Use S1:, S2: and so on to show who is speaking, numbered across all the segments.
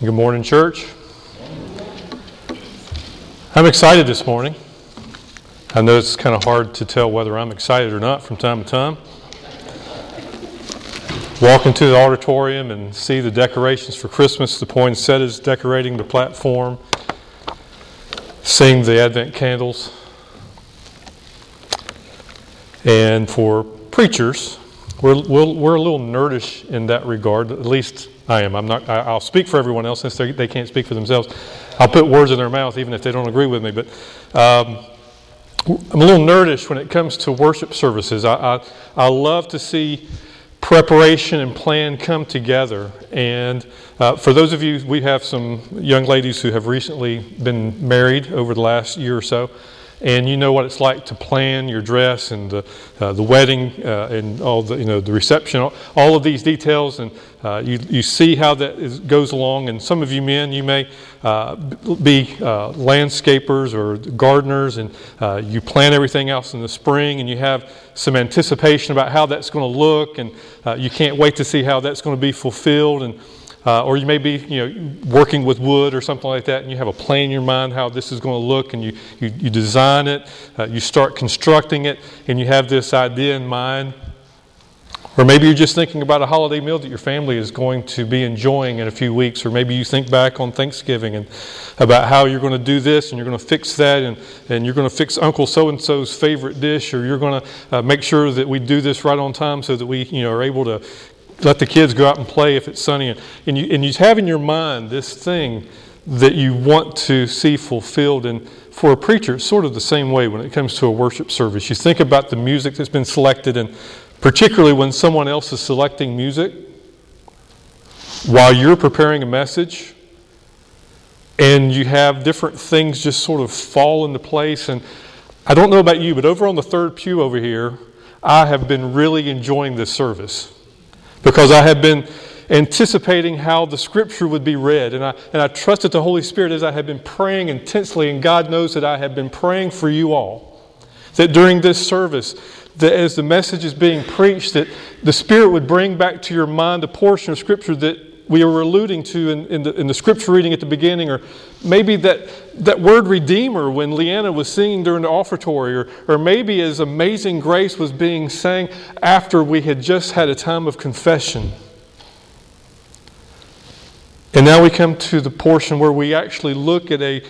S1: Good morning, church. I'm excited this morning. I know it's kind of hard to tell whether I'm excited or not from time to time. Walk into the auditorium and see the decorations for Christmas. The poinsettias decorating the platform, seeing the Advent candles. And for preachers, we're, we're, we're a little nerdish in that regard, at least I am. I'm not, I, will speak for everyone else since they, they can't speak for themselves. I'll put words in their mouth even if they don't agree with me. But um, I'm a little nerdish when it comes to worship services. I, I, I love to see preparation and plan come together. And uh, for those of you, we have some young ladies who have recently been married over the last year or so and you know what it's like to plan your dress and the, uh, the wedding uh, and all the you know the reception all, of these details. And uh, you, you see how that is, goes along. And some of you men you may uh, be uh, landscapers or gardeners and uh, you plan everything else in the spring and you have some anticipation about how that's going to look. And you can't wait to see how that's going to be fulfilled. And uh, or you may be you know, working with wood or something like that, and you have a plan in your mind how this is going to look, and you, you, you design it, uh, you start constructing it, and you have this idea in mind. Or maybe you're just thinking about a holiday meal that your family is going to be enjoying in a few weeks. Or maybe you think back on Thanksgiving and about how you're going to do this and you're going to fix that and, and you're going to fix Uncle so and so's favorite dish or you're going to uh, make sure that we do this right on time so that we you know, are able to let the kids go out and play if it's sunny. And you, and you have in your mind this thing that you want to see fulfilled. And for a preacher, it's sort of the same way when it comes to a worship service. You think about the music that's been selected, and particularly when someone else is selecting music while you're preparing a message, and you have different things just sort of fall into place. And I don't know about you, but over on the third pew over here, I have been really enjoying this service because I have been anticipating how the scripture would be read. And I, and I trusted the Holy Spirit as I have been praying intensely, and God knows that I have been praying for you all. That during this service, that as the message is being preached, that the Spirit would bring back to your mind a portion of scripture that we were alluding to in, in, the, in the scripture reading at the beginning, or maybe that, that word redeemer when Leanna was singing during the offertory, or, or maybe as Amazing Grace was being sang after we had just had a time of confession. And now we come to the portion where we actually look at a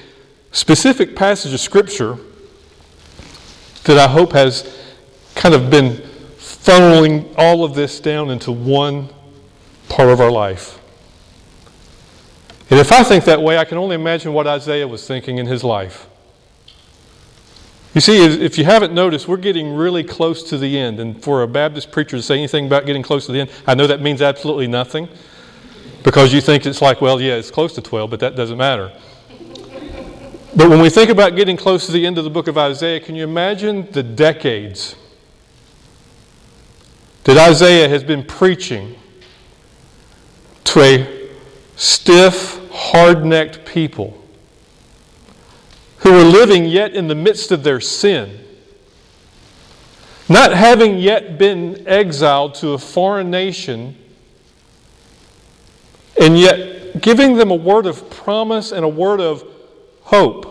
S1: specific passage of Scripture that I hope has kind of been funneling all of this down into one part of our life. And if I think that way, I can only imagine what Isaiah was thinking in his life. You see, if you haven't noticed, we're getting really close to the end. And for a Baptist preacher to say anything about getting close to the end, I know that means absolutely nothing because you think it's like, well, yeah, it's close to 12, but that doesn't matter. But when we think about getting close to the end of the book of Isaiah, can you imagine the decades that Isaiah has been preaching to a stiff, hard necked people who were living yet in the midst of their sin, not having yet been exiled to a foreign nation, and yet giving them a word of promise and a word of hope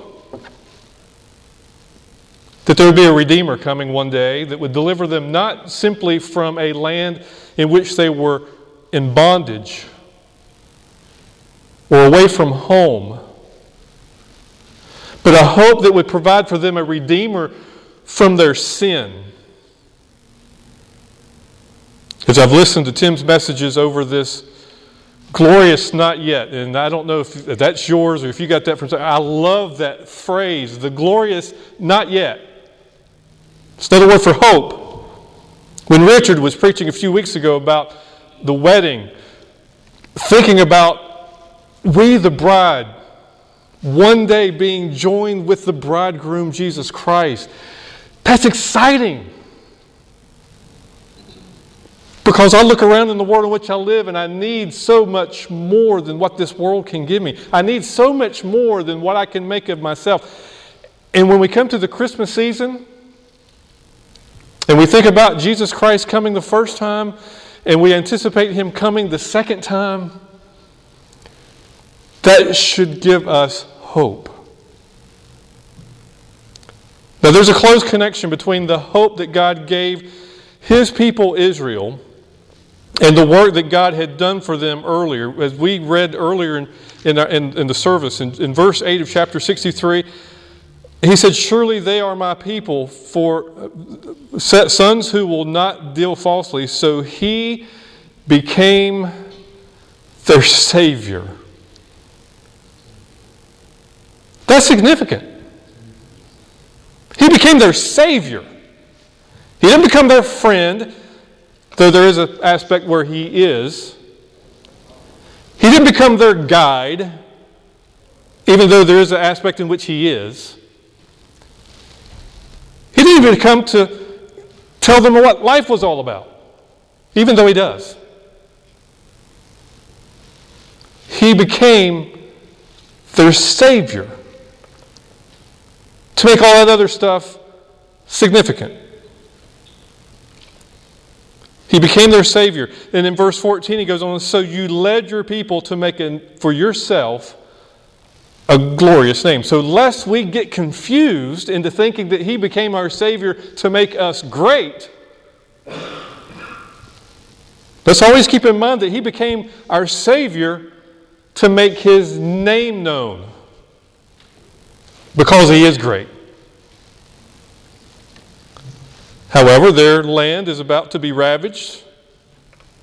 S1: that there would be a Redeemer coming one day that would deliver them not simply from a land in which they were in bondage or away from home, but a hope that would provide for them a Redeemer from their sin. As I've listened to Tim's messages over this glorious not yet, and I don't know if that's yours or if you got that from. I love that phrase, the glorious not yet. It's another word for hope. When Richard was preaching a few weeks ago about the wedding, thinking about we, the bride, one day being joined with the bridegroom, Jesus Christ. That's exciting. Because I look around in the world in which I live and I need so much more than what this world can give me. I need so much more than what I can make of myself. And when we come to the Christmas season and we think about Jesus Christ coming the first time and we anticipate him coming the second time, that should give us hope. Now, there's a close connection between the hope that God gave his people Israel and the work that God had done for them earlier. As we read earlier in, in, our, in, in the service, in, in verse 8 of chapter 63, he said, Surely they are my people, for uh, sons who will not deal falsely. So he became their Savior. That's significant. He became their Savior. He didn't become their friend, though there is an aspect where he is. He didn't become their guide, even though there is an aspect in which he is. He didn't even come to tell them what life was all about, even though he does. He became their Savior to make all that other stuff significant. He became their Savior. And in verse 14, he goes on, So you led your people to make an, for yourself a glorious name. So, lest we get confused into thinking that He became our Savior to make us great, let's always keep in mind that He became our Savior to make His name known because He is great. However, their land is about to be ravaged.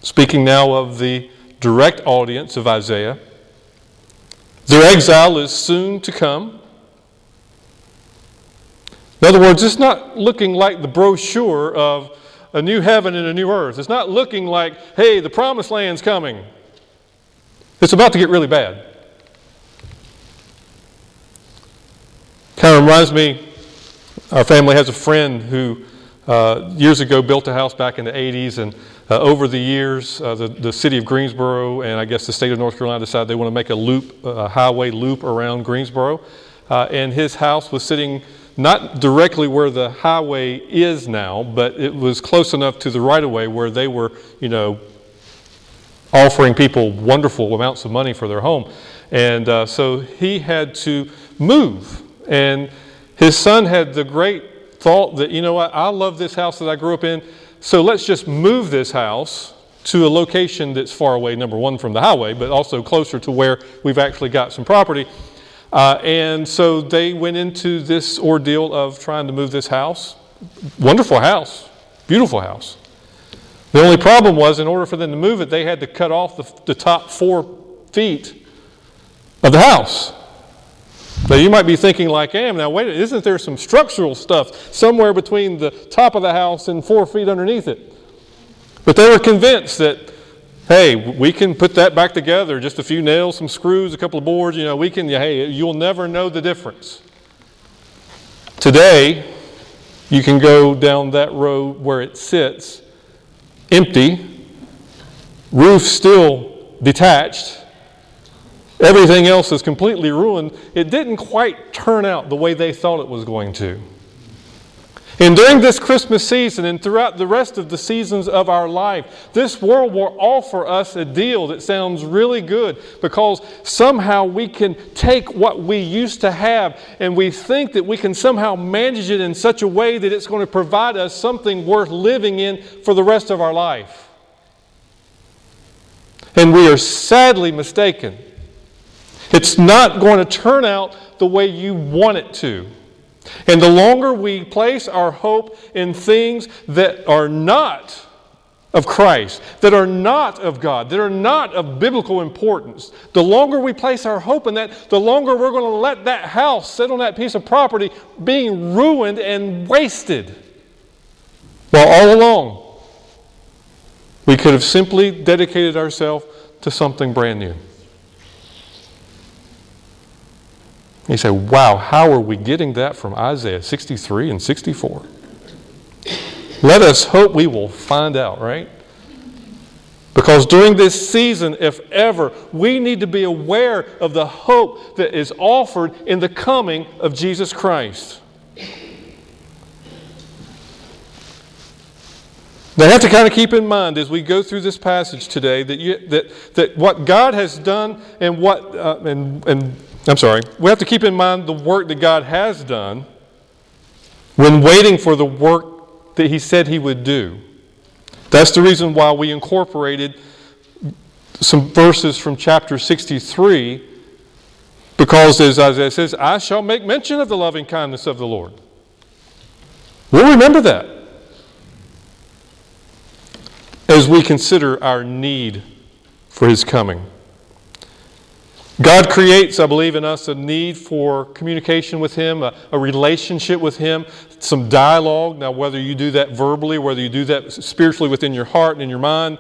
S1: Speaking now of the direct audience of Isaiah. Their exile is soon to come. In other words, it's not looking like the brochure of a new heaven and a new earth. It's not looking like, hey, the promised land's coming. It's about to get really bad. Kind of reminds me, our family has a friend who uh, years ago built a house back in the 80s, and uh, over the years, uh, the, the city of Greensboro and I guess the state of North Carolina decided they want to make a loop, a highway loop around Greensboro. Uh, and his house was sitting not directly where the highway is now, but it was close enough to the right of way where they were, you know, offering people wonderful amounts of money for their home. And uh, so he had to move. And his son had the great thought that, you know what, I love this house that I grew up in. So let's just move this house to a location that's far away, number one, from the highway, but also closer to where we've actually got some property. Uh, and so they went into this ordeal of trying to move this house. Wonderful house, beautiful house. The only problem was, in order for them to move it, they had to cut off the, the top four feet of the house. Now, you might be thinking, like I am, now wait, isn't there some structural stuff somewhere between the top of the house and four feet underneath it? But they were convinced that, hey, we can put that back together, just a few nails, some screws, a couple of boards, you know, we can, hey, you'll never know the difference. Today, you can go down that road where it sits empty, roof still detached, Everything else is completely ruined. It didn't quite turn out the way they thought it was going to. And during this Christmas season and throughout the rest of the seasons of our life, this world will offer us a deal that sounds really good because somehow we can take what we used to have and we think that we can somehow manage it in such a way that it's going to provide us something worth living in for the rest of our life. And we are sadly mistaken. It's not going to turn out the way you want it to. And the longer we place our hope in things that are not of Christ, that are not of God, that are not of biblical importance, the longer we place our hope in that, the longer we're going to let that house sit on that piece of property being ruined and wasted. Well, all along, we could have simply dedicated ourselves to something brand new. You say, wow, how are we getting that from Isaiah 63 and 64? Let us hope we will find out, right? Because during this season, if ever, we need to be aware of the hope that is offered in the coming of Jesus Christ. They have to kind of keep in mind as we go through this passage today that, you, that, that what God has done and what, uh, and, and I'm sorry, we have to keep in mind the work that God has done when waiting for the work that He said He would do. That's the reason why we incorporated some verses from chapter 63, because as Isaiah says, I shall make mention of the loving kindness of the Lord. We'll remember that as we consider our need for His coming. God creates, I believe, in us a need for communication with Him, a, a, relationship with Him, some dialogue. Now, whether you do that verbally, whether you do that spiritually within your heart and in your mind,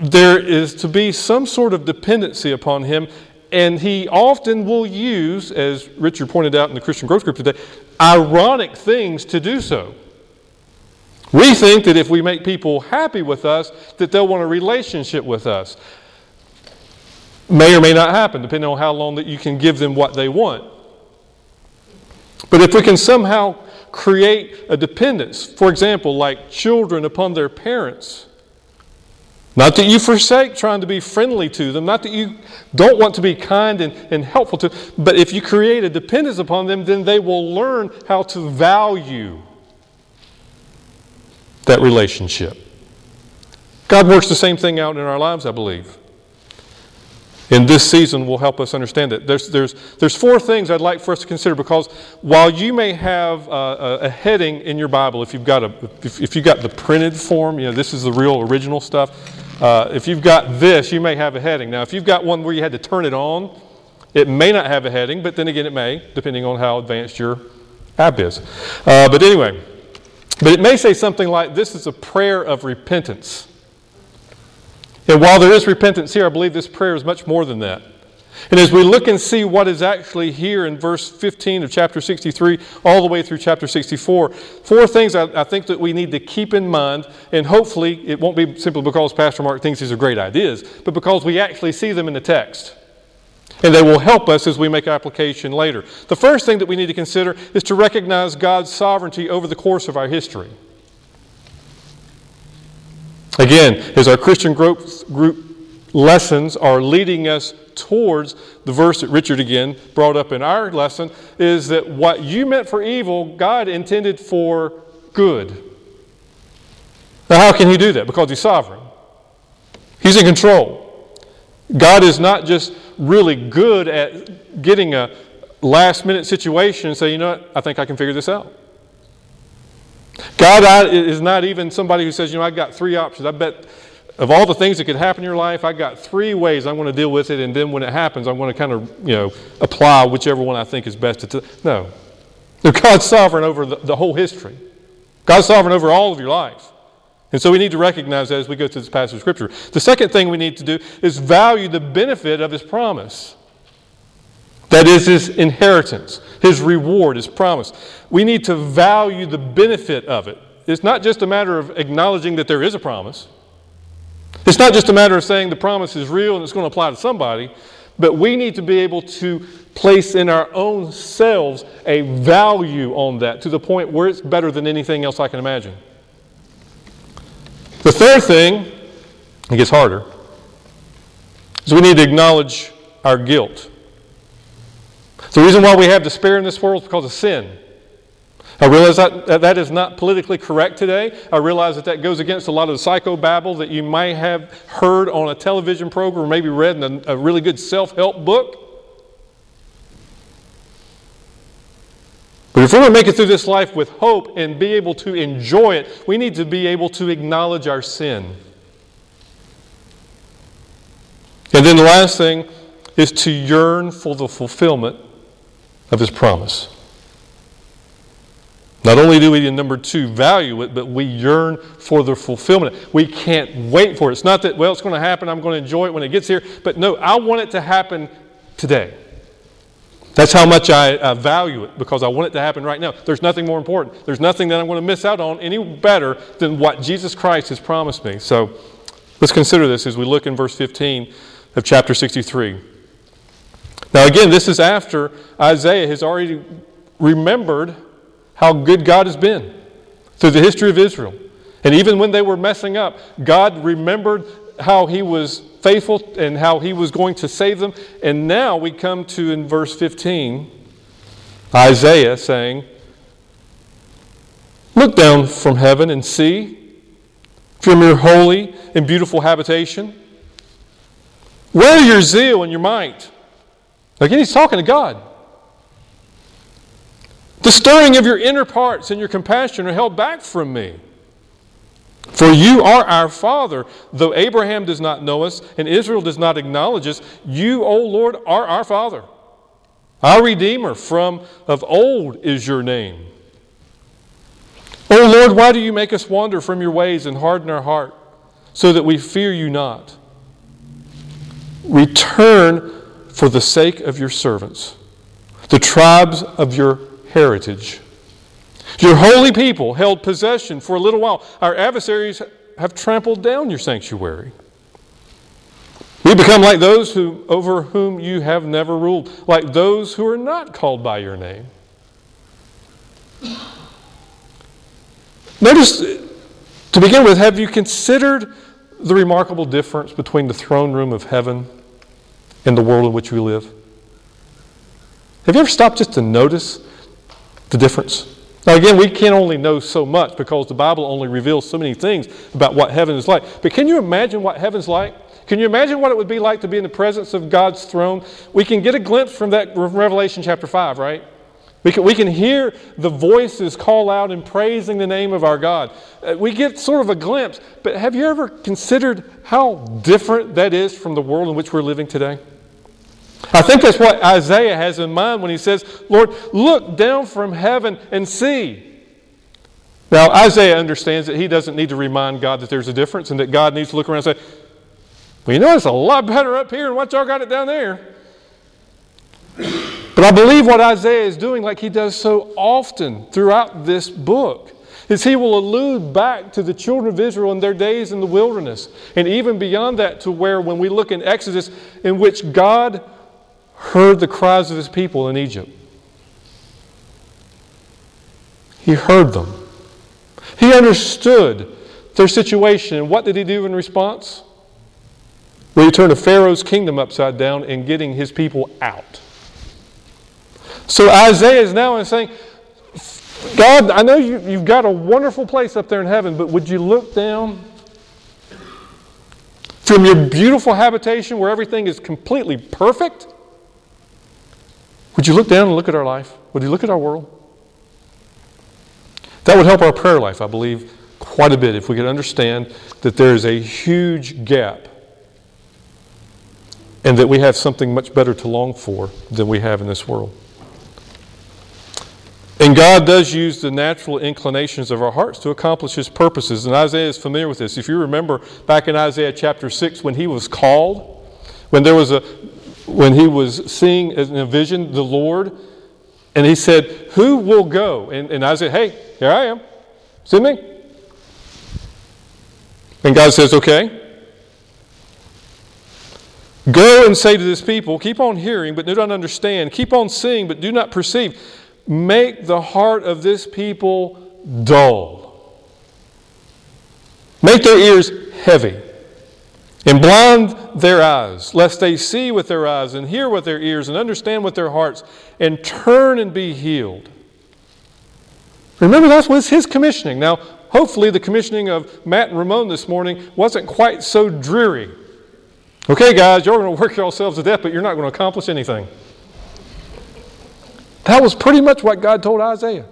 S1: there is to be some sort of dependency upon Him. And He often will use, as Richard pointed out in the Christian Growth Group today, ironic things to do so. We think that if we make people happy with us, that they'll want a relationship with us. May or may not happen, depending on how long that you can give them what they want. But if we can somehow create a dependence, for example, like children upon their parents, not that you forsake trying to be friendly to them, not that you don't want to be kind and, and helpful to, but if you create a dependence upon them, then they will learn how to value that relationship. God works the same thing out in our lives, I believe. In this season will help us understand it. There's, there's, there's four things I'd like for us to consider because while you may have a, a heading in your Bible, if you've got a, if, if you've got the printed form, you know this is the real original stuff. Uh, if you've got this, you may have a heading. Now, if you've got one where you had to turn it on, it may not have a heading, but then again, it may, depending on how advanced your app is. Uh, but anyway, but it may say something like this is a prayer of repentance. And while there is repentance here, I believe this prayer is much more than that. And as we look and see what is actually here in verse 15 of chapter 63, all the way through chapter 64, four things I, I, think that we need to keep in mind. And hopefully, it won't be simply because Pastor Mark thinks these are great ideas, but because we actually see them in the text. And they will help us as we make application later. The first thing that we need to consider is to recognize God's sovereignty over the course of our history. Again, as our Christian growth group lessons are leading us towards the verse that Richard again brought up in our lesson is that what you meant for evil, God intended for good. Now, how can He do that? Because He's sovereign, He's in control. God is not just really good at getting a last minute situation and say, you know what, I think I can figure this out. God is not even somebody who says, you know, I've got three options. I bet of all the things that could happen in your life, I've got three ways I'm going to deal with it, and then when it happens, I'm going to kind of, you know, apply whichever one I think is best. To no. God's sovereign over the, the whole history. God's sovereign over all of your life. And so we need to recognize that as we go through this passage of Scripture. The second thing we need to do is value the benefit of His promise. That is His inheritance, His reward, His promise. We need to value the benefit of it. It's not just a matter of acknowledging that there is a promise. It's not just a matter of saying the promise is real and it's going to apply to somebody, but we need to be able to place in our own selves a value on that to the point where it's better than anything else I can imagine. The third thing, it gets harder, is we need to acknowledge our guilt. The reason why we have despair in this world is because of sin. I realize that that is not politically correct today. I realize that that goes against a lot of the psychobabble that you might have heard on a television program or maybe read in a, a really good self help book. But if we're going to make it through this life with hope and be able to enjoy it, we need to be able to acknowledge our sin. And then the last thing is to yearn for the fulfillment of His promise. Not only do we, in number two, value it, but we yearn for the fulfillment. We can't wait for it. It's not that, well, it's going to happen, I'm going to enjoy it when it gets here, but no, I want it to happen today. That's how much I, value it because I want it to happen right now. There's nothing more important. There's nothing that I'm going to miss out on any better than what Jesus Christ has promised me. So let's consider this as we look in verse 15 of chapter 63. Now, again, this is after Isaiah has already remembered how good God has been through the history of Israel. And even when they were messing up, God remembered how He was faithful and how He was going to save them. And now we come to in verse 15, Isaiah saying, Look down from heaven and see from your holy and beautiful habitation. Where your zeal and your might? Again, he's talking to God. The stirring of your inner parts and your compassion are held back from me. For you are our Father, though Abraham does not know us and Israel does not acknowledge us, you, O Lord, are our Father. Our Redeemer from of old is your name. O Lord, why do you make us wander from your ways and harden our heart so that we fear you not? Return for the sake of your servants, the tribes of your heritage. Your holy people held possession for a little while. Our adversaries have trampled down your sanctuary. We become like those who, over whom you have never ruled, like those who are not called by your name. Notice, to begin with, have you considered the remarkable difference between the throne room of heaven and the world in which we live? Have you ever stopped just to notice the difference? Now, again, we can only know so much because the Bible only reveals so many things about what heaven is like. But can you imagine what heaven's like? Can you imagine what it would be like to be in the presence of God's throne? We can get a glimpse from that Revelation chapter 5, right? We can, we can hear the voices call out in praising the name of our God. Uh, we get sort of a glimpse, but have you ever considered how different that is from the world in which we're living today? I think that's what Isaiah has in mind when he says, Lord, look down from heaven and see. Now, Isaiah understands that he doesn't need to remind God that there's a difference and that God needs to look around and say, Well, you know, it's a lot better up here than what y'all got it down there. But I believe what Isaiah is doing, like he does so often throughout this book, is he will allude back to the children of Israel in their days in the wilderness. And even beyond that, to where when we look in Exodus, in which God heard the cries of his people in Egypt. He heard them. He understood their situation. And what did he do in response? Well, he turned a Pharaoh's kingdom upside down in getting his people out. So Isaiah is now saying, God, I know you, you've got a wonderful place up there in heaven, but would you look down from your beautiful habitation where everything is completely perfect? Would you look down and look at our life? Would you look at our world? That would help our prayer life, I believe, quite a bit if we could understand that there is a huge gap and that we have something much better to long for than we have in this world. And God does use the natural inclinations of our hearts to accomplish His purposes. And Isaiah is familiar with this. If you remember back in Isaiah chapter 6, when he was called, when there was a when he was seeing in a vision the Lord, and he said, Who will go? And, and I said, Hey, here I am. Send me. And God says, Okay. Go and say to this people, keep on hearing, but do not understand. Keep on seeing, but do not perceive. Make the heart of this people dull. Make their ears heavy and blind their eyes, lest they see with their eyes and hear with their ears and understand with their hearts and turn and be healed. Remember, that was his commissioning. Now, hopefully, the commissioning of Matt and Ramon this morning wasn't quite so dreary. Okay, guys, you're going to work yourselves to death, but you're not going to accomplish anything. That was pretty much what God told Isaiah.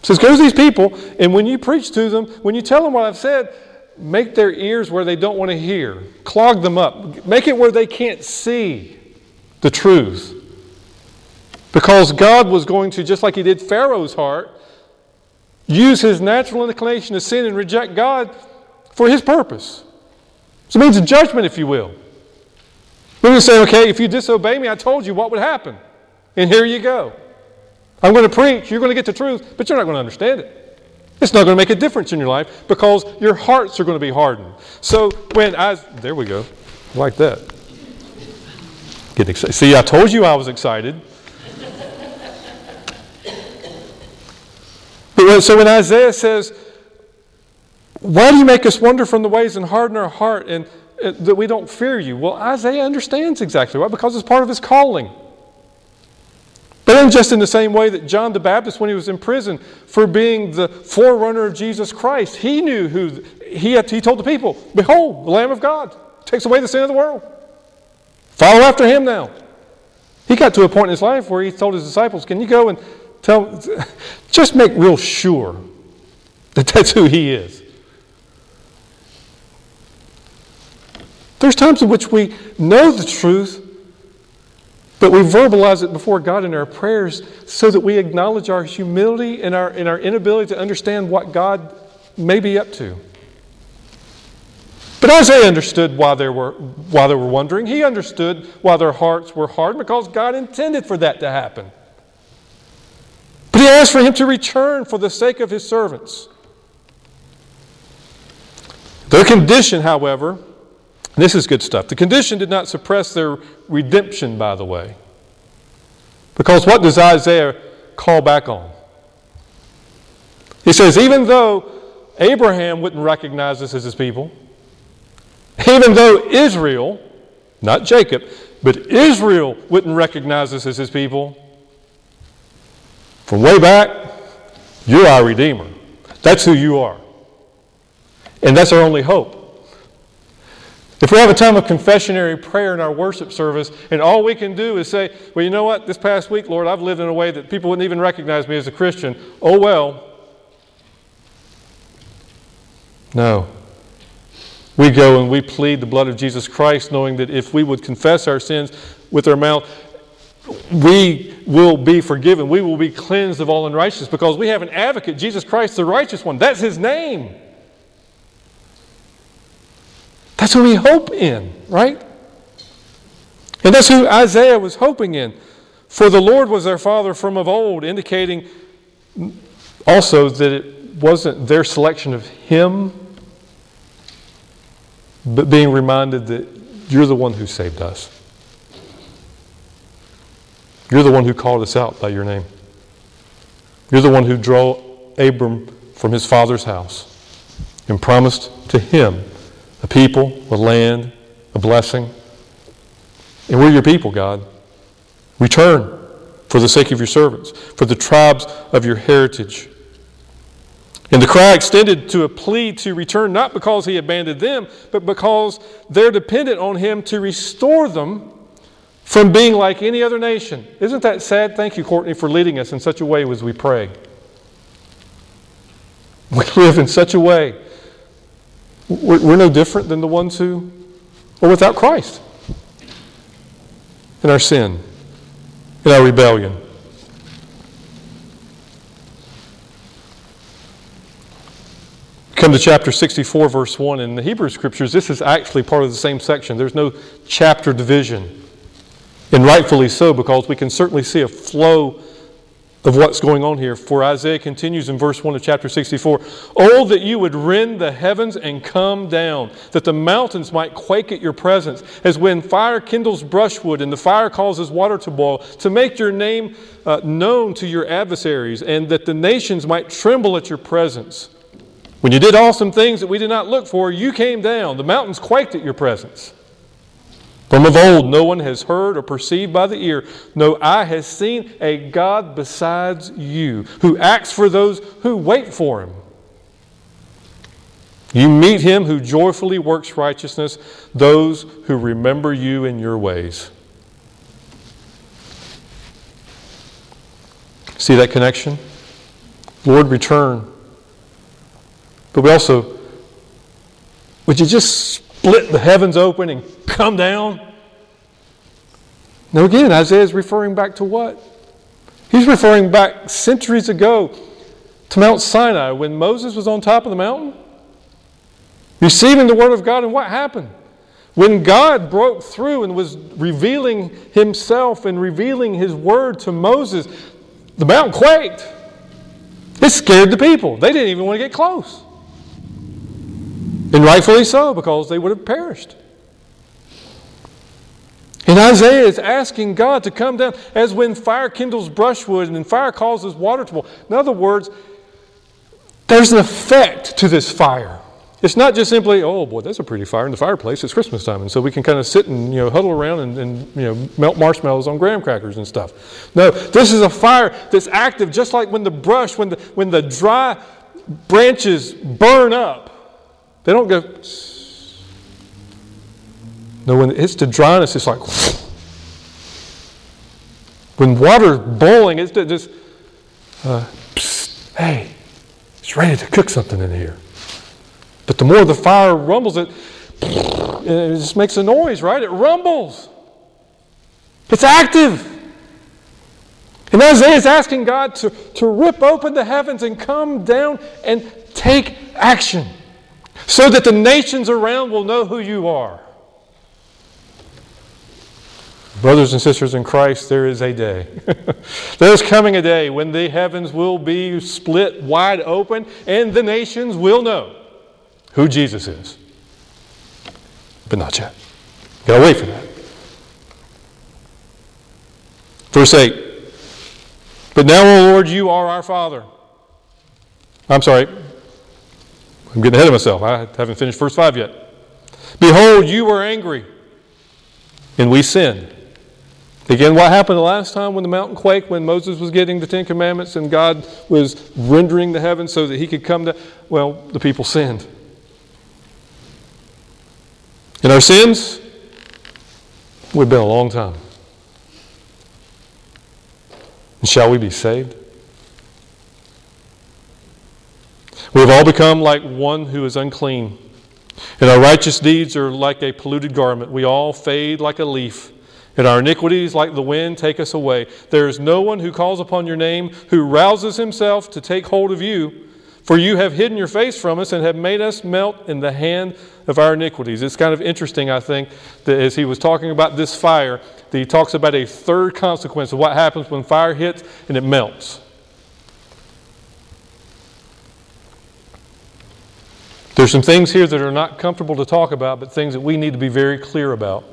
S1: He says, Go to these people, and when you preach to them, when you tell them what I've said, make their ears where they don't want to hear, clog them up, make it where they can't see the truth. Because God was going to, just like He did Pharaoh's heart, use his natural inclination to sin and reject God for His purpose. So it means a judgment, if you will. We're say, okay, if you disobey me, I told you what would happen. And here you go. I'm going to preach, you're going to get the truth, but you're not going to understand it. It's not going to make a difference in your life because your hearts are going to be hardened. So when I, there we go, like that. Getting excited. See, I told you I was excited. So when Isaiah says, Why do you make us wander from the ways and harden our heart and uh, that we don't fear you? Well, Isaiah understands exactly why, because it's part of his calling. But then, just in the same way that John the Baptist, when he was in prison for being the forerunner of Jesus Christ, he knew who he, had, he told the people, Behold, the Lamb of God takes away the sin of the world. Follow after him now. He got to a point in his life where he told his disciples, Can you go and tell, just make real sure that that's who he is. There's times in which we know the truth, but we verbalize it before God in our prayers so that we acknowledge our humility and our, and our inability to understand what God may be up to. But Isaiah understood why they, were, why they were wondering. He understood why their hearts were hard because God intended for that to happen. But he asked for him to return for the sake of his servants. Their condition, however, this is good stuff. The condition did not suppress their redemption, by the way. Because what does Isaiah call back on? He says, even though Abraham wouldn't recognize us as his people, even though Israel, not Jacob, but Israel wouldn't recognize us as his people, from way back, you're our Redeemer. That's who you are. And that's our only hope. If we have a time of confessionary prayer in our worship service, and all we can do is say, Well, you know what? This past week, Lord, I've lived in a way that people wouldn't even recognize me as a Christian. Oh, well. No. We go and we plead the blood of Jesus Christ, knowing that if we would confess our sins with our mouth, we will be forgiven. We will be cleansed of all unrighteousness because we have an advocate, Jesus Christ, the righteous one. That's his name. That's who we hope in, right? And that's who Isaiah was hoping in. For the Lord was their father from of old, indicating also that it wasn't their selection of him, but being reminded that you're the one who saved us. You're the one who called us out by your name. You're the one who drew Abram from his father's house and promised to him a people, a land, a blessing. And we're your people, God. Return for the sake of your servants, for the tribes of your heritage. And the cry extended to a plea to return not because he abandoned them, but because they're dependent on him to restore them from being like any other nation. Isn't that sad? Thank you, Courtney, for leading us in such a way as we pray. We live in such a way we're no different than the ones who are without Christ in our sin, in our rebellion. Come to chapter 64, verse 1. In the Hebrew scriptures, this is actually part of the same section. There's no chapter division. And rightfully so, because we can certainly see a flow of what's going on here. For Isaiah continues in verse 1 of chapter 64 Oh, that you would rend the heavens and come down, that the mountains might quake at your presence, as when fire kindles brushwood and the fire causes water to boil, to make your name uh, known to your adversaries, and that the nations might tremble at your presence. When you did awesome things that we did not look for, you came down. The mountains quaked at your presence. From of old, no one has heard or perceived by the ear, no eye has seen a God besides you, who acts for those who wait for him. You meet him who joyfully works righteousness, those who remember you in your ways. See that connection? Lord, return. But we also, would you just split the heavens open and come down? Now, again, Isaiah is referring back to what? He's referring back centuries ago to Mount Sinai when Moses was on top of the mountain, receiving the Word of God, and what happened? When God broke through and was revealing Himself and revealing His Word to Moses, the mountain quaked. It scared the people. They didn't even want to get close. And rightfully so, because they would have perished. And Isaiah is asking God to come down as when fire kindles brushwood and fire causes water to boil. In other words, there's an effect to this fire. It's not just simply, oh boy, that's a pretty fire in the fireplace. It's Christmas time, and so we can kind of sit and you know huddle around and, and you know melt marshmallows on graham crackers and stuff. No, this is a fire that's active, just like when the brush, when the when the dry branches burn up, they don't go. No, when it hits the dryness, it's like. When water's boiling, it's just, uh, hey, it's ready to cook something in here. But the more the fire rumbles, it, it just makes a noise, right? It rumbles. It's active. And Isaiah is asking God to, to rip open the heavens and come down and take action so that the nations around will know who you are. Brothers and sisters in Christ, there is a day. there is coming a day when the heavens will be split wide open and the nations will know who Jesus is. But not yet. Gotta wait for that. Verse 8. But now, O Lord, you are our Father. I'm sorry. I'm getting ahead of myself. I haven't finished verse 5 yet. Behold, you were angry, and we sinned. Again, what happened the last time when the mountain quaked, when Moses was getting the Ten Commandments and God was rendering the heavens so that he could come to, well, the people sinned. In our sins, we've been a long time. And shall we be saved? We have all become like one who is unclean, and our righteous deeds are like a polluted garment. We all fade like a leaf and our iniquities, like the wind, take us away. There is no one who calls upon your name, who rouses himself to take hold of you. For you have hidden your face from us and have made us melt in the hand of our iniquities. It's kind of interesting, I think, that as he was talking about this fire, that he talks about a third consequence of what happens when fire hits and it melts. There's some things here that are not comfortable to talk about, but things that we need to be very clear about.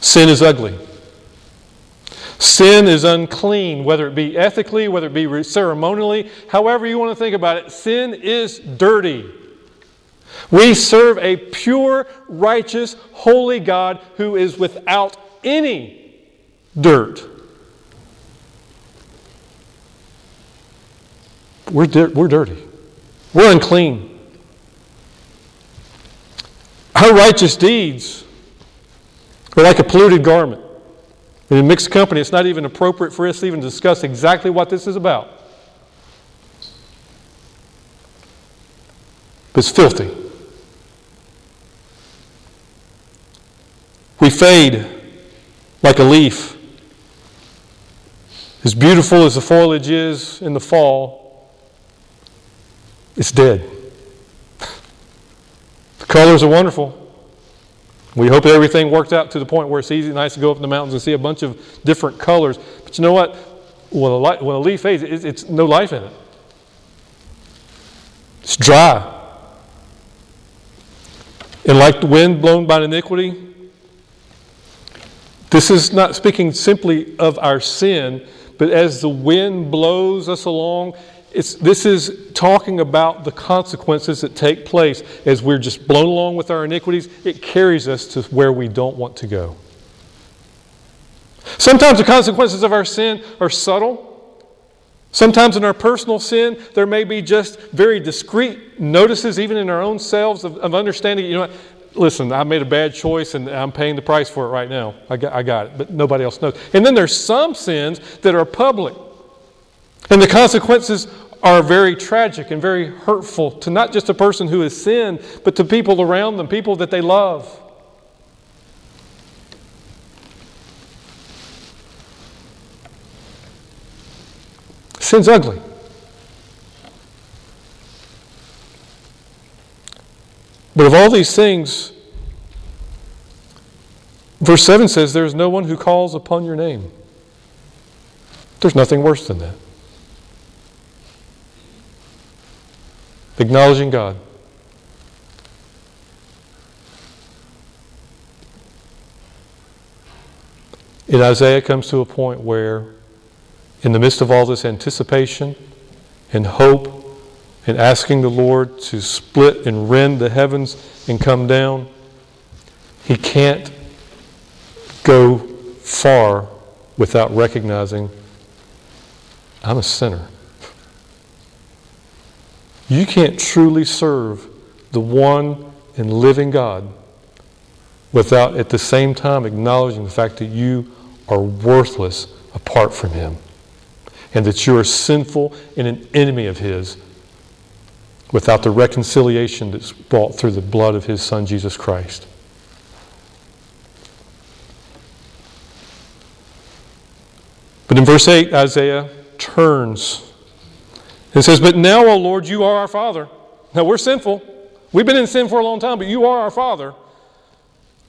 S1: Sin is ugly. Sin is unclean, whether it be ethically, whether it be ceremonially, however you want to think about it. Sin is dirty. We serve a pure, righteous, holy God who is without any dirt. We're, di- we're dirty. We're unclean. Our righteous deeds are like a polluted garment. And in mixed company, it's not even appropriate for us to even discuss exactly what this is about. It's filthy. We fade like a leaf. As beautiful as the foliage is in the fall, it's dead. The colors are wonderful. We hope everything works out to the point where it's easy, nice to go up in the mountains and see a bunch of different colors. But you know what? When a, light, when a leaf fades, it's, it's no life in it. It's dry. And like the wind blown by iniquity, this is not speaking simply of our sin, but as the wind blows us along, it's, this is talking about the consequences that take place as we're just blown along with our iniquities. It carries us to where we don't want to go. Sometimes the consequences of our sin are subtle. Sometimes in our personal sin, there may be just very discreet notices, even in our own selves, of, of understanding, you know listen, I made a bad choice and I'm paying the price for it right now. I got, I got it, but nobody else knows. And then there's some sins that are public. And the consequences are very tragic and very hurtful to not just a person who has sinned, but to people around them, people that they love. Sin's ugly. But of all these things, verse 7 says, There is no one who calls upon your name. There's nothing worse than that. Acknowledging God. In Isaiah comes to a point where, in the midst of all this anticipation and hope and asking the Lord to split and rend the heavens and come down, he can't go far without recognizing I'm a sinner. You can't truly serve the one and living God without at the same time acknowledging the fact that you are worthless apart from Him and that you are sinful and an enemy of His without the reconciliation that's brought through the blood of His Son, Jesus Christ. But in verse 8, Isaiah turns and says, But now, O Lord, you are our Father. Now we're sinful. We've been in sin for a long time, but you are our Father.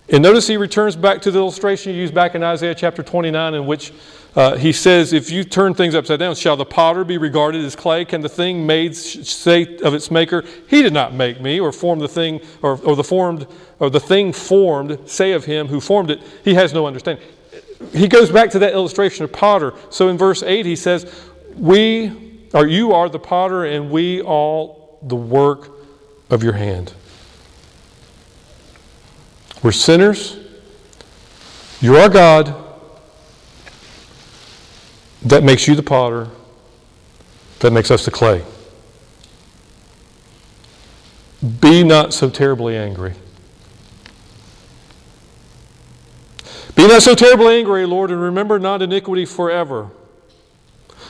S1: And notice he returns back to the illustration he used back in Isaiah chapter 29, in which uh, he says, If you turn things upside down, shall the potter be regarded as clay? Can the thing made say of its maker, He did not make me, or form the thing, or, or the formed, or the thing formed, say of him who formed it, he has no understanding. He goes back to that illustration of potter. So in verse 8, he says, We, you are the potter, and we all the work of your hand. We're sinners. You're God. That makes you the potter. That makes us the clay. Be not so terribly angry. Be not so terribly angry, Lord, and remember not iniquity forever.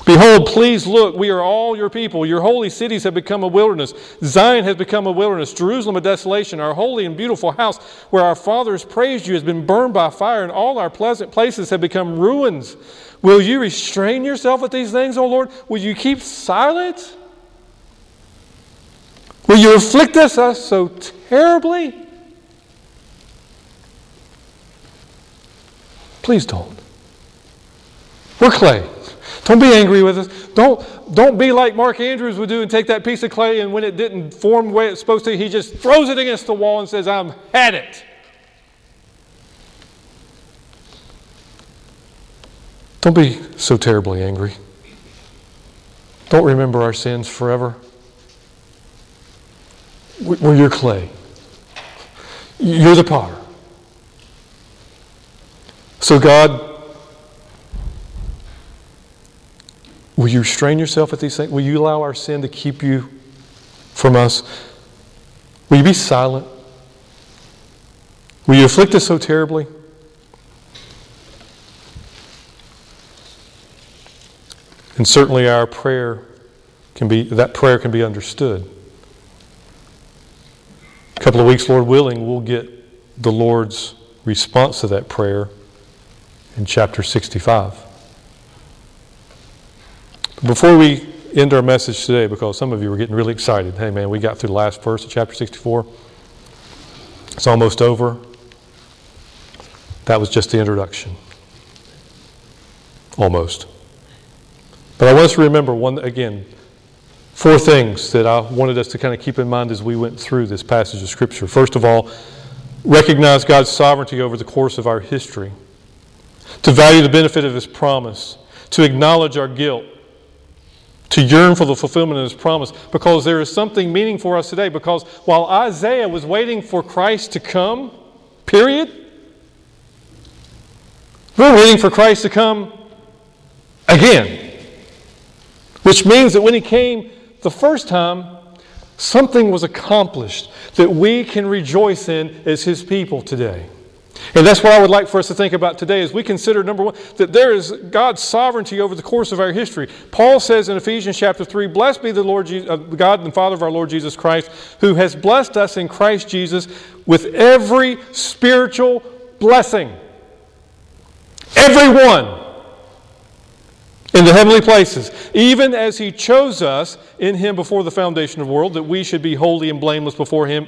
S1: Behold, please look, we are all your people. Your holy cities have become a wilderness. Zion has become a wilderness. Jerusalem a desolation. Our holy and beautiful house, where our fathers praised you, has been burned by fire, and all our pleasant places have become ruins. Will you restrain yourself at these things, O Lord? Will you keep silent? Will you afflict us, us so terribly? Please don't. We're clay. Don't be angry with us. Don't, don't be like Mark Andrews would do and take that piece of clay and when it didn't form the way it's supposed to, he just throws it against the wall and says, I'm had it. Don't be so terribly angry. Don't remember our sins forever. We're your clay. You're the potter. So, God, Will you restrain yourself at these things? Will you allow our sin to keep you from us? Will you be silent? Will you afflict us so terribly? And certainly our prayer can be that prayer can be understood. A couple of weeks, Lord willing, we'll get the Lord's response to that prayer in chapter 65. Before we end our message today, because some of you were getting really excited, hey man, we got through the last verse of chapter 64. It's almost over. That was just the introduction. Almost. But I want us to remember one again, four things that I wanted us to kind of keep in mind as we went through this passage of Scripture. First of all, recognize God's sovereignty over the course of our history, to value the benefit of His promise, to acknowledge our guilt, to yearn for the fulfillment of his promise because there is something meaning for us today. Because while Isaiah was waiting for Christ to come, period, we're waiting for Christ to come again. Which means that when he came the first time, something was accomplished that we can rejoice in as his people today. And that's what I would like for us to think about today as we consider number one, that there is God's sovereignty over the course of our history. Paul says in Ephesians chapter 3, Blessed be the Lord Jesus, uh, God and Father of our Lord Jesus Christ, who has blessed us in Christ Jesus with every spiritual blessing. Every one in the heavenly places, even as he chose us in him before the foundation of the world, that we should be holy and blameless before him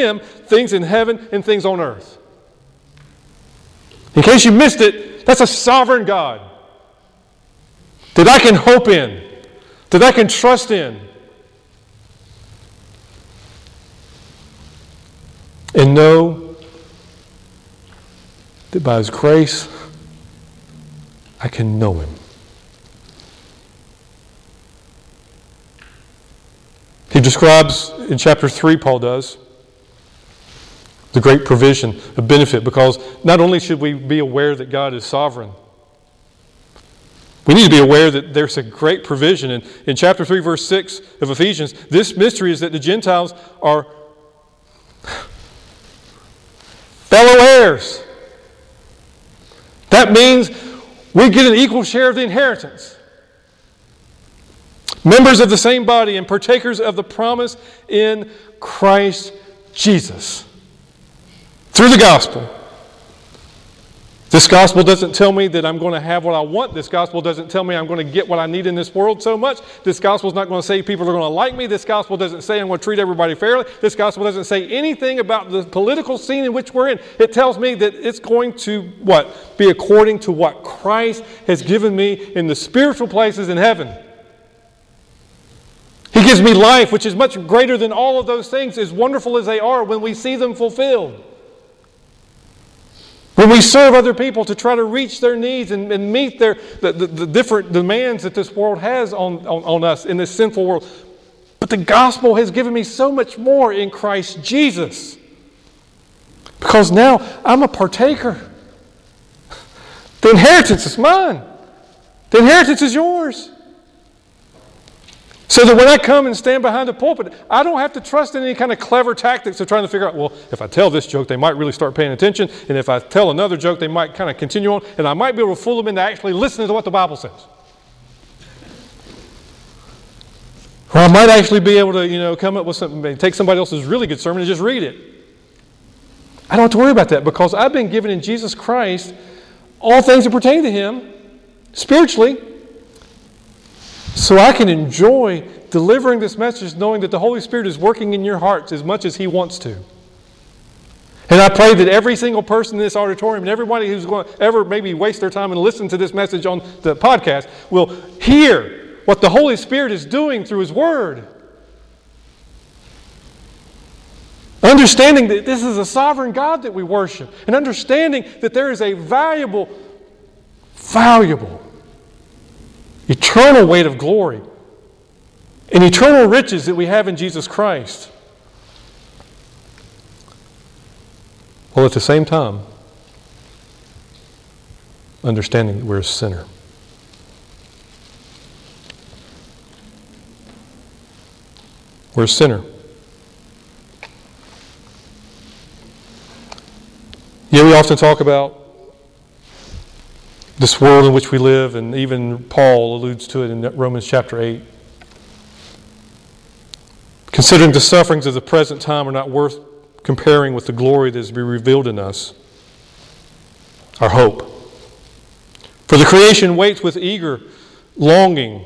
S1: him things in heaven and things on earth. In case you missed it, that's a sovereign God that I can hope in, that I can trust in. And know that by His grace, I can know Him. He describes in chapter 3, Paul does, the great provision of benefit because not only should we be aware that God is sovereign, we need to be aware that there's a great provision. And in chapter 3, verse 6 of Ephesians, this mystery is that the Gentiles are fellow heirs. That means we get an equal share of the inheritance. Members of the same body and partakers of the promise in Christ Jesus through the gospel. This gospel doesn't tell me that I'm going to have what I want. This gospel doesn't tell me I'm going to get what I need in this world so much. This gospel is not going to say people are going to like me. This gospel doesn't say I'm going to treat everybody fairly. This gospel doesn't say anything about the political scene in which we're in. It tells me that it's going to what? Be according to what Christ has given me in the spiritual places in heaven. He gives me life, which is much greater than all of those things, as wonderful as they are when we see them fulfilled. When we serve other people to try to reach their needs and, and meet their, the, the, the, different demands that this world has on, on, on us in this sinful world. But the gospel has given me so much more in Christ Jesus. Because now I'm a partaker. The inheritance is mine, the inheritance is yours. So that when I come and stand behind the pulpit, I don't have to trust in any kind of clever tactics of trying to figure out, well, if I tell this joke, they might really start paying attention. And if I tell another joke, they might kind of continue on. And I might be able to fool them into actually listening to what the Bible says. Or I might actually be able to, you know, come up with something, take somebody else's really good sermon and just read it. I don't have to worry about that because I've been given in Jesus Christ all things that pertain to Him spiritually so I can enjoy delivering this message knowing that the Holy Spirit is working in your hearts as much as He wants to. And I pray that every single person in this auditorium and everybody who's going to ever maybe waste their time and listen to this message on the podcast will hear what the Holy Spirit is doing through His Word. Understanding that this is a sovereign God that we worship, and understanding that there is a valuable, valuable eternal weight of glory and eternal riches that we have in Jesus Christ. Well, at the same time, understanding that we're a sinner. We're a sinner. Yeah, we often talk about this world in which we live, and even Paul alludes to it in Romans chapter 8. Considering the sufferings of the present time are not worth comparing with the glory that is to be revealed in us, our hope. For the creation waits with eager longing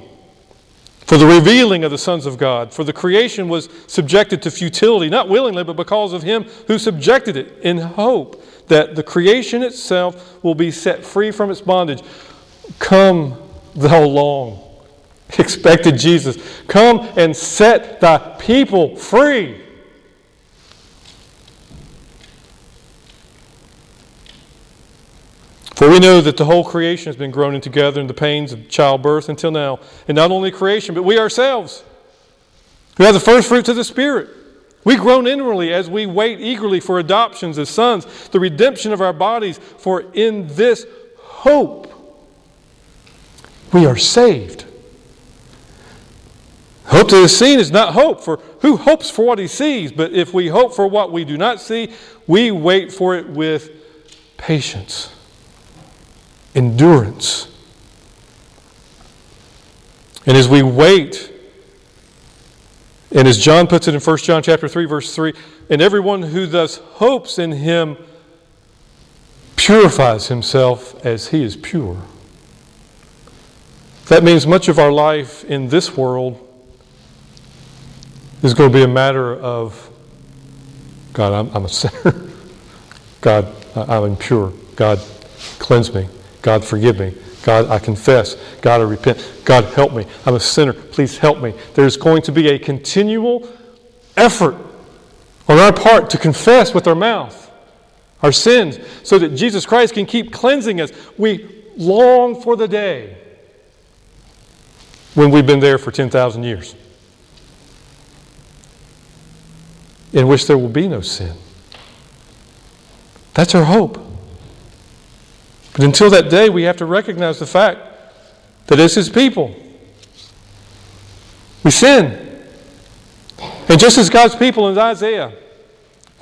S1: for the revealing of the sons of God. For the creation was subjected to futility, not willingly, but because of him who subjected it, in hope that the creation itself will be set free from its bondage. Come, thou long expected Jesus. Come and set thy people free. For we know that the whole creation has been groaning together in the pains of childbirth until now. And not only creation, but we ourselves, who have the first fruits of the Spirit. We groan inwardly as we wait eagerly for adoptions as sons, the redemption of our bodies, for in this hope we are saved. Hope to is seen is not hope, for who hopes for what he sees? But if we hope for what we do not see, we wait for it with patience, endurance. And as we wait, and as John puts it in 1 John chapter 3 verse 3, and everyone who thus hopes in him purifies himself as he is pure. That means much of our life in this world is going to be a matter of God, I'm, I'm a sinner. God, I'm impure. God, cleanse me. God, forgive me. God, I confess. God, I repent. God, help me. I'm a sinner. Please help me. There's going to be a continual effort on our part to confess with our mouth our sins so that Jesus Christ can keep cleansing us. We long for the day when we've been there for 10,000 years, in which there will be no sin. That's our hope. But until that day, we have to recognize the fact that as His people, we sin. And just as God's people in Isaiah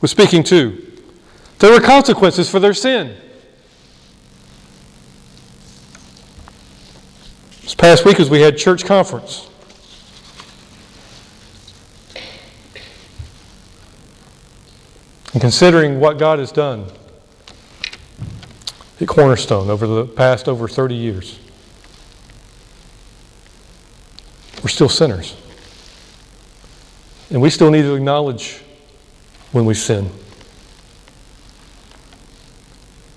S1: was speaking to, there were consequences for their sin. This past week, as we had church conference, and considering what God has done at Cornerstone over the past over 30 years, we're still sinners. And we still need to acknowledge when we sin.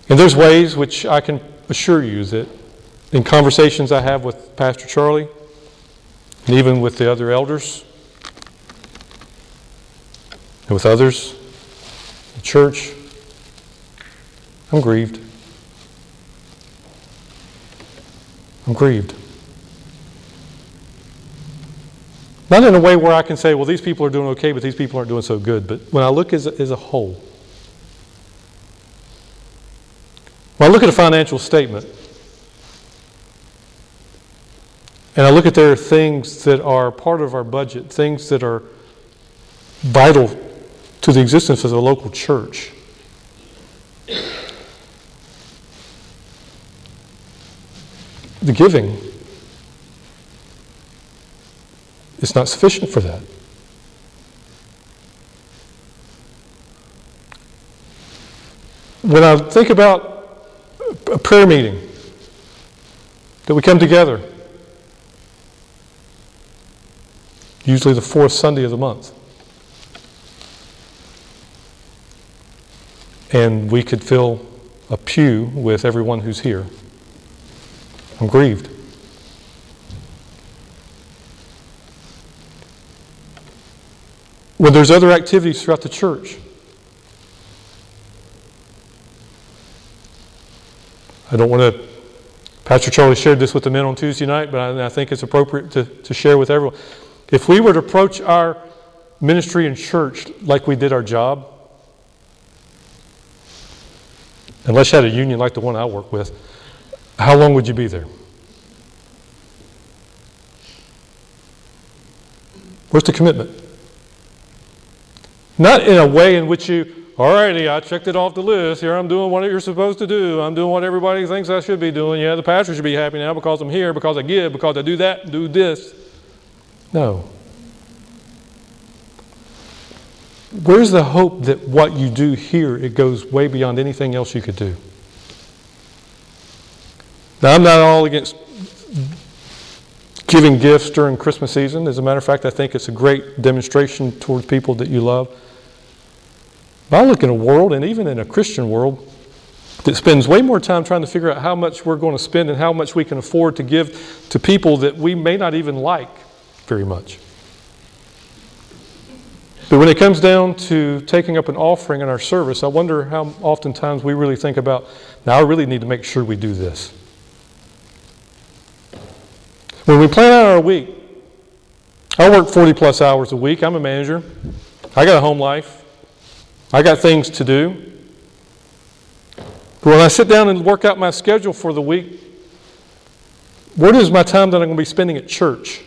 S1: And there's ways which I can assure you that in conversations I have with Pastor Charlie, and even with the other elders, and with others, the church, I'm grieved. I'm grieved. Not in a way where I can say, well, these people are doing okay, but these people aren't doing so good. But when I look as a, as a whole, when I look at a financial statement, and I look at there are things that are part of our budget, things that are vital to the existence of the local church. The giving is not sufficient for that. When I think about a prayer meeting, that we come together, usually the fourth Sunday of the month, and we could fill a pew with everyone who's here. I'm grieved. when there's other activities throughout the church. I don't want to, Pastor Charlie shared this with the men on Tuesday night, but I, I think it's appropriate to, to share with everyone. If we were to approach our ministry and church like we did our job, unless you had a union like the one I work with, how long would you be there? Where's the commitment? Not in a way in which you, all righty, I checked it off the list. Here I'm doing what you're supposed to do. I'm doing what everybody thinks I should be doing. Yeah, the pastor should be happy now because I'm here, because I give, because I do that, do this. No. Where's the hope that what you do here, it goes way beyond anything else you could do? Now, I'm not all against giving gifts during Christmas season. As a matter of fact, I think it's a great demonstration towards people that you love. But I look in a world, and even in a Christian world, that spends way more time trying to figure out how much we're going to spend and how much we can afford to give to people that we may not even like very much. But when it comes down to taking up an offering in our service, I wonder how oftentimes we really think about, now I really need to make sure we do this. When we plan out our week, I work 40 plus hours a week. I'm a manager. I got a home life. I got things to do. But when I sit down and work out my schedule for the week, where is my time that I'm going to be spending at church?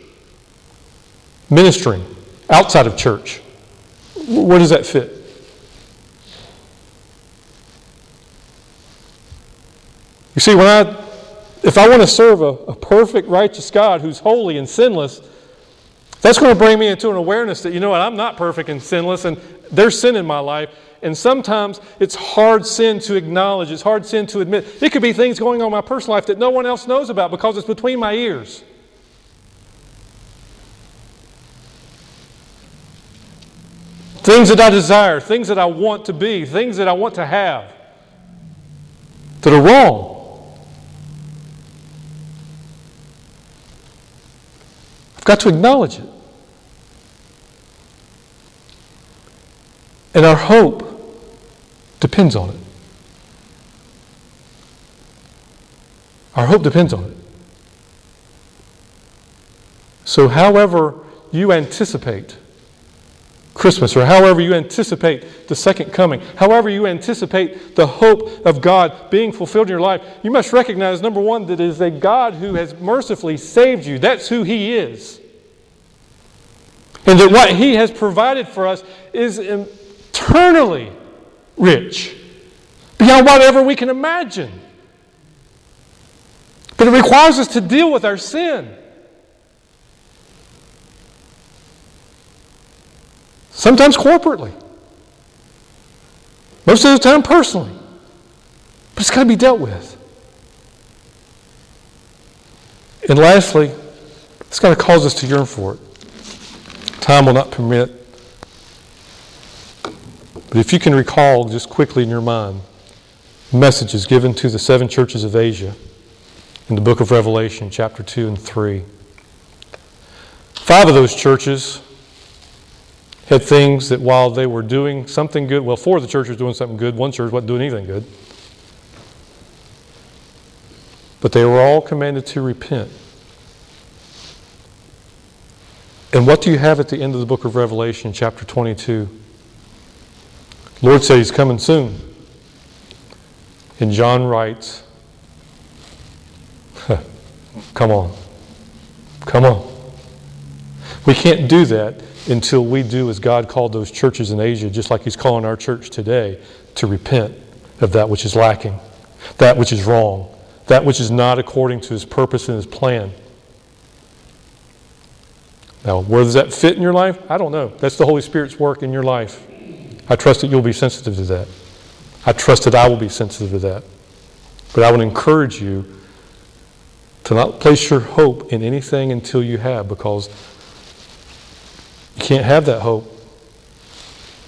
S1: Ministering, outside of church. Where does that fit? You see, when I, if I want to serve a, a perfect, righteous God who's holy and sinless, that's going to bring me into an awareness that, you know what, I'm not perfect and sinless, and there's sin in my life. And sometimes it's hard sin to acknowledge, it's hard sin to admit. It could be things going on in my personal life that no one else knows about because it's between my ears. Things that I desire, things that I want to be, things that I want to have that are wrong. Got to acknowledge it. And our hope depends on it. Our hope depends on it. So, however you anticipate Christmas, or however you anticipate the second coming, however you anticipate the hope of God being fulfilled in your life, you must recognize number one, that it is a God who has mercifully saved you. That's who He is. And that what He has provided for us is eternally rich, beyond whatever we can imagine. But it requires us to deal with our sin. Sometimes corporately. Most of the time personally. But it's got to be dealt with. And lastly, it's got to cause us to yearn for it. Time will not permit but if you can recall just quickly in your mind messages given to the seven churches of Asia in the book of Revelation, chapter 2 and 3. Five of those churches had things that while they were doing something good, well, four of the churches doing something good, one church wasn't doing anything good. But they were all commanded to repent. And what do you have at the end of the book of Revelation, chapter 22? Lord said he's coming soon. And John writes, Come on. Come on. We can't do that until we do as God called those churches in Asia, just like He's calling our church today, to repent of that which is lacking, that which is wrong, that which is not according to His purpose and His plan. Now, where does that fit in your life? I don't know. That's the Holy Spirit's work in your life. I trust that you'll be sensitive to that. I trust that I will be sensitive to that. But I would encourage you to not place your hope in anything until you have, because you can't have that hope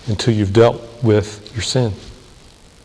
S1: until you've dealt with your sin.